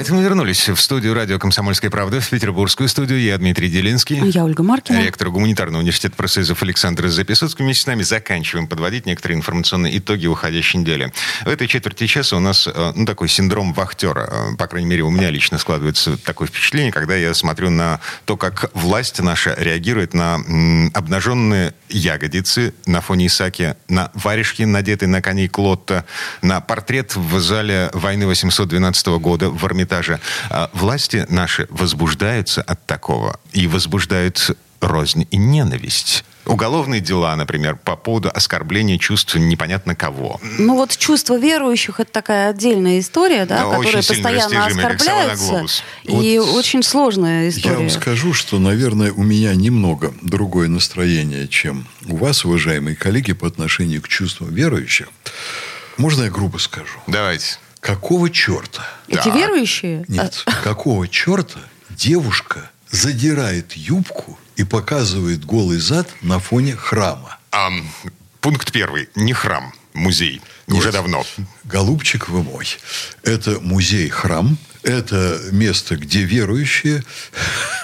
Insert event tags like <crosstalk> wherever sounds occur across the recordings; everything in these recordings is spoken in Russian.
А это мы вернулись в студию радио «Комсомольская правда», в петербургскую студию. Я Дмитрий Делинский. Я Ольга Маркина. Ректор гуманитарного университета профсоюзов Александр Записоцкий. Вместе с нами заканчиваем подводить некоторые информационные итоги уходящей недели. В этой четверти часа у нас э, ну, такой синдром вахтера. Э, по крайней мере, у меня лично складывается такое впечатление, когда я смотрю на то, как власть наша реагирует на м, обнаженные ягодицы на фоне Исаки, на варежки, надетые на коней Клотта, на портрет в зале войны 812 года в Эрмитаже. А Власти наши возбуждаются от такого и возбуждают рознь и ненависть. Уголовные дела, например, по поводу оскорбления чувств непонятно кого. Ну вот чувство верующих это такая отдельная история, да, Да, сильно постоянно оскорбляется. И очень сложная Я история. вам скажу, что, наверное, у меня немного другое настроение, чем у вас, уважаемые коллеги, по отношению к чувствам верующих. Можно я грубо скажу? Давайте. Какого черта? Эти Так. верующие? Нет. <laughs> Какого черта девушка задирает юбку и показывает голый зад на фоне храма? Ам, пункт первый. Не храм, музей. Уже Нет. давно. Голубчик вы мой. Это музей-храм. Это место, где верующие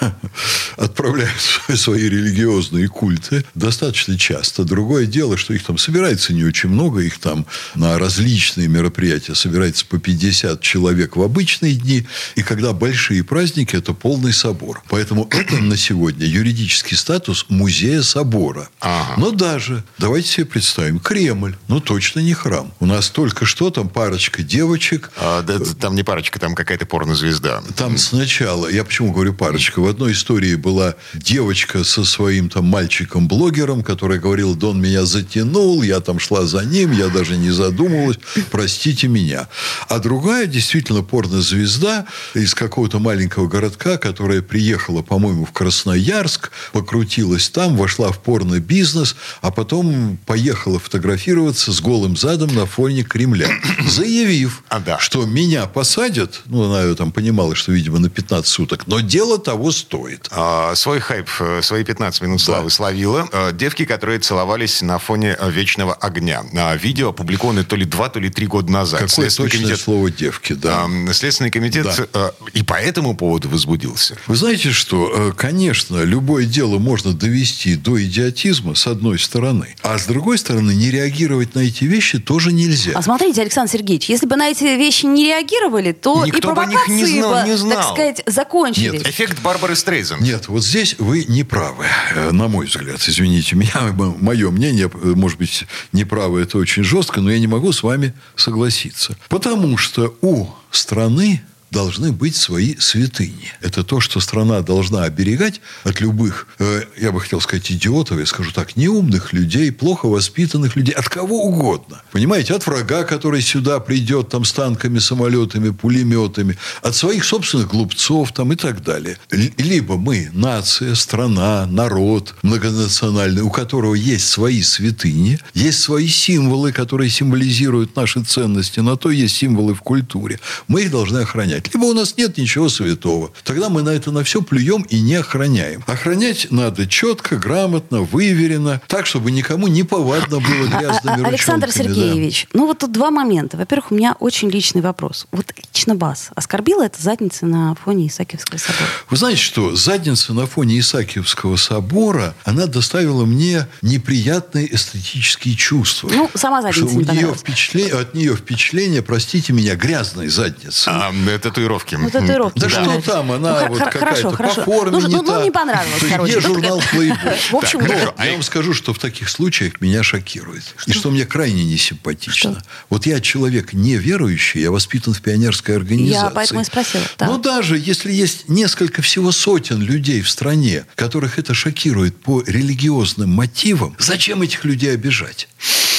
<laughs> отправляют свои- религиозные культы достаточно часто. Другое дело, что их там собирается не очень много. Их там на различные мероприятия собирается по 50 человек в обычные дни. И когда большие праздники, это полный собор. Поэтому <clears throat> это на сегодня юридический статус музея-собора. Ага. Но даже, давайте себе представим, Кремль. Ну, точно не храм. У нас только что там парочка девочек. А, да, там не парочка, там какая-то порнозвезда. Там сначала, я почему говорю парочка, в одной истории была девочка со своим там мальчиком-блогером, которая говорила, да он меня затянул, я там шла за ним, я даже не задумывалась, простите меня. А другая действительно порнозвезда из какого-то маленького городка, которая приехала, по-моему, в Красноярск, покрутилась там, вошла в порно-бизнес, а потом поехала фотографироваться с голым задом на фоне Кремля, заявив, А, да. что меня посадят, ну, она там понимала, что, видимо, на 15 суток, но дело того стоит. А, свой хайп, э, свои 15 минут славы словила. Э, Девки, которые целовались на фоне э, вечного огня. А, Видео опубликованы то ли два, то ли три года назад. Какое Следственный точное комитет, слово девки, да. а, Следственный комитет Да. и по этому поводу возбудился. Вы знаете что? Конечно, любое дело можно довести до идиотизма, с одной стороны. А с другой стороны, не реагировать на эти вещи тоже нельзя. А смотрите, Александр Сергеевич, если бы на эти вещи не реагировали, то Никто и бы о них не знал- не знал. так сказать, закончились. Эффект Барбары Стрейзен. Нет, вот здесь вы не правы, э, на мой взгляд. Извините меня, <laughs> мое мнение, э, может быть, неправо, это очень жестко, но я не могу с вами согласиться. Потому что у страны должны быть свои святыни. Это то, что страна должна оберегать от любых, э, я бы хотел сказать, идиотов, я скажу так, неумных людей, плохо воспитанных людей, от кого угодно. Понимаете, от врага, который сюда придет там с танками, самолетами, пулеметами, от своих собственных глупцов там и так далее. Либо мы нация, страна, народ многонациональный, у которого есть свои святыни, есть свои символы, которые символизируют наши ценности, на то есть символы в культуре. Мы их должны охранять. Либо у нас нет ничего святого. Тогда мы на это на все плюем и не охраняем. Охранять надо четко, грамотно, выверенно, так, чтобы никому не повадно было А- а- грязными а- Александр ручонками, да. Сергеевич, ну вот тут два момента. Во-первых, у меня очень личный вопрос. Вот лично вас оскорбила эта задница на фоне Исаакиевского собора? Вы знаете что? Задница на фоне Исаакиевского собора, она доставила мне неприятные эстетические чувства. Ну, сама задница Что у не нее понравилась. впечатление, от нее впечатление, простите меня, грязной задницы. А, э, татуировки. Ну, татуировки. Да не что там, она Ну, вот какая-то хорошо, по форме ну, не ну, та. ну, не понравилось, короче. Не Ну, журнал <laughs> Playboy. В общем, Так, ну. Я вам скажу, что в таких случаях меня шокирует. И что мне крайне несимпатично. Что? Вот я человек неверующий, я воспитан в пионерской организации. Я поэтому и спросила, да. Но даже если есть несколько всего сотен людей в стране, которых это шокирует по религиозным мотивам, зачем этих людей обижать?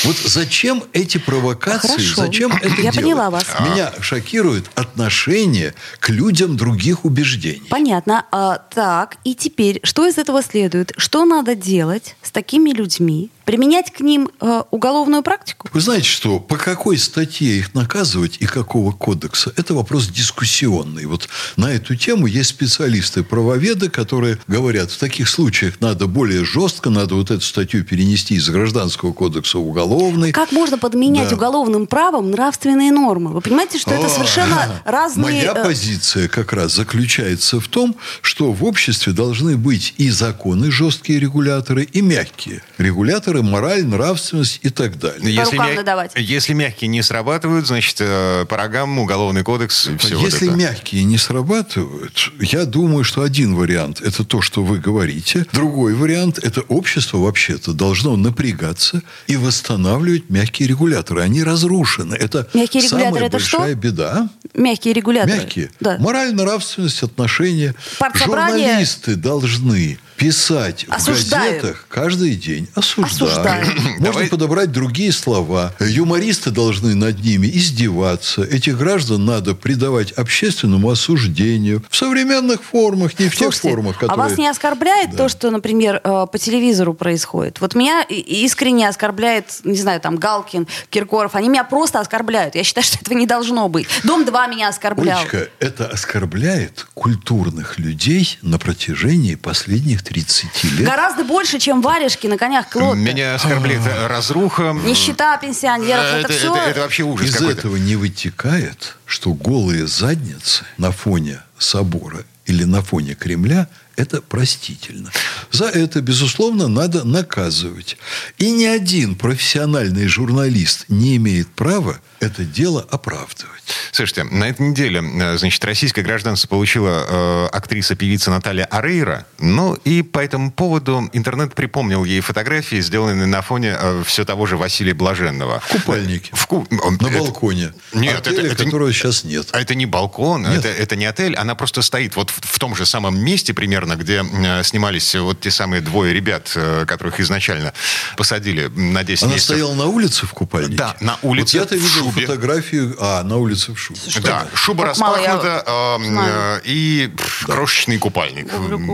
Вот зачем эти провокации, Хорошо. зачем это Я делать? поняла вас. Меня шокирует отношение к людям других убеждений. Понятно. А, так, и теперь, что из этого следует? Что надо делать с такими людьми, применять к ним э, уголовную практику? Вы знаете, что по какой статье их наказывать и какого кодекса, это вопрос дискуссионный. Вот на эту тему есть специалисты-правоведы, которые говорят, в таких случаях надо более жестко, надо вот эту статью перенести из гражданского кодекса в уголовный. Как можно подменять Да. уголовным правом нравственные нормы? Вы понимаете, что это совершенно разные... Моя э, позиция как раз заключается в том, что в обществе должны быть и законы, жесткие регуляторы, и мягкие регуляторы, мораль, нравственность и так далее. По рукам надавать. если мягкие не срабатывают, значит, э, по рогам уголовный кодекс, все вот Если это. мягкие не срабатывают, я думаю, что один вариант – это то, что вы говорите. Другой вариант – это общество вообще-то должно напрягаться и восстанавливать мягкие регуляторы. Они разрушены. Это Мягкие регуляторы самая это что? большая беда. Мягкие регуляторы. Мягкие. Да. Мораль, нравственность, отношения. Партсобрание- Журналисты должны писать Осуждаю. в газетах каждый день. Осуждаю. Осуждаю. Можно Давай- подобрать другие слова. Юмористы должны над ними издеваться. Этих граждан надо придавать общественному осуждению. В современных формах, не в тех Слушайте, формах, а которые... вас не оскорбляет то, что, например, э, по телевизору происходит? Вот меня искренне оскорбляет, не знаю, там, Галкин, Киркоров. Они меня просто оскорбляют. Я считаю, <laughs> что этого не должно быть. Дом-2 меня оскорблял. Олечка, это оскорбляет культурных людей на протяжении последних 30 лет. Гораздо больше, чем варежки на конях Клотта. Меня оскорбляет разруха. Нищета пенсионеров. Э, это, это, все... это- это вообще ужас Из какой-то. этого не вытекает, что голые задницы на фоне собора или на фоне Кремля – это простительно. За это, безусловно, надо наказывать. И ни один профессиональный журналист не имеет права это дело оправдывать. Слушайте, на этой неделе, э, значит, российское гражданство получила э, актриса-певица Наталья Арейра. Ну, и по этому поводу интернет припомнил ей фотографии, сделанные на фоне э, все того же Василия Блаженного. В купальнике. В ку- он- На это- балконе. Нет, Отеля, это- это- которого сейчас нет. А это не балкон, Нет. это, это не отель, она просто стоит вот в, в том же самом месте примерно, где э, снимались вот те самые двое ребят, э, которых изначально посадили на 10 Она месяцев. стояла на улице в купальнике? Да, на улице Вот я-то в видел шубе. фотографию... А, на улице в шубе. Да, шуба Как мало я распахнута э, и пф, крошечный купальник.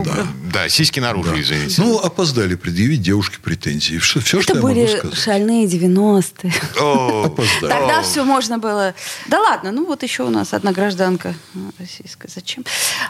Да. да, сиськи наружу, извините. Ну, опоздали предъявить девушке претензии. Все, все что Это я могу были сказать. шальные 90-е. О, Опоздали. Тогда все можно было. Да ладно, ну вот еще у нас одна гражданка российская. Зачем?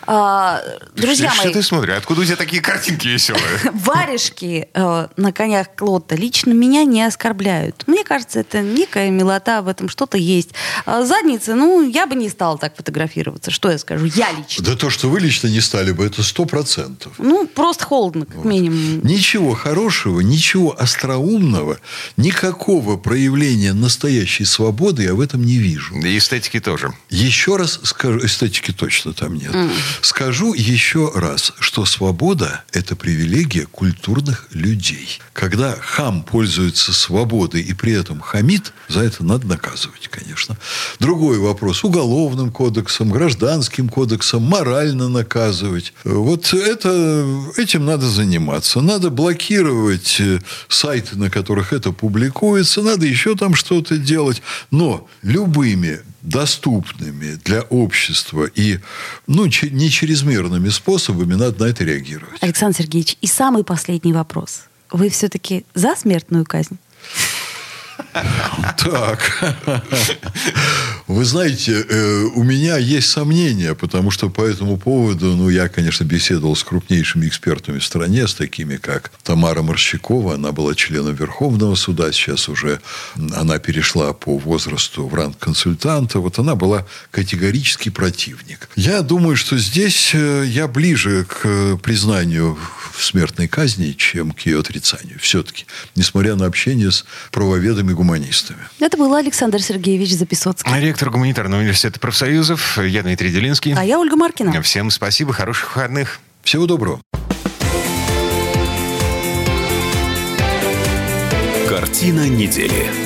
А, друзья что мои, ты смотришь? Откуда у тебя такие картинки веселые? <laughs> варежки э, на конях Клотта лично меня не оскорбляют. Мне кажется, это некая милота, в этом что-то есть. А задница, ну, я бы не стала так фотографироваться. Что я скажу? Я лично. Да то, что вы лично не стали бы, это сто процентов. Ну, просто холодно, как минимум. Ничего хорошего, ничего остроумного, никакого проявления настоящей свободы я в этом не вижу. И эстетики тоже. Еще раз скажу, эстетики точно там нет. Скажу еще раз, что свобода – это привилегия культурных людей. Когда хам пользуется свободой и при этом хамит, за это надо наказывать, конечно. Другой вопрос – уголовным кодексом, гражданским кодексом, морально наказывать. Вот это, этим надо заниматься. Надо блокировать э, сайты, на которых это публикуется, надо еще там что-то делать. Но любыми доступными для общества и ну, не чрезмерными способами надо на это реагировать. Александр Сергеевич, и самый последний вопрос. Вы все-таки за смертную казнь? Так. Вы знаете, э, у меня есть сомнения, потому что по этому поводу, ну, я, конечно, беседовал с крупнейшими экспертами в стране, с такими, как Тамара Морщакова. Она была членом Верховного суда, сейчас уже она перешла по возрасту в ранг консультанта. Вот она была категорический противник. Я думаю, что здесь э, я ближе к признанию в смертной казни, чем к ее отрицанию. Все-таки, несмотря на общение с правоведами-гуманистами. Это был Александр Сергеевич Записоцкий. Ректор гуманитарного университета профсоюзов, я Дмитрий Делинский. А я Ольга Маркина. Всем спасибо, хороших выходных. Всего доброго. Картина недели.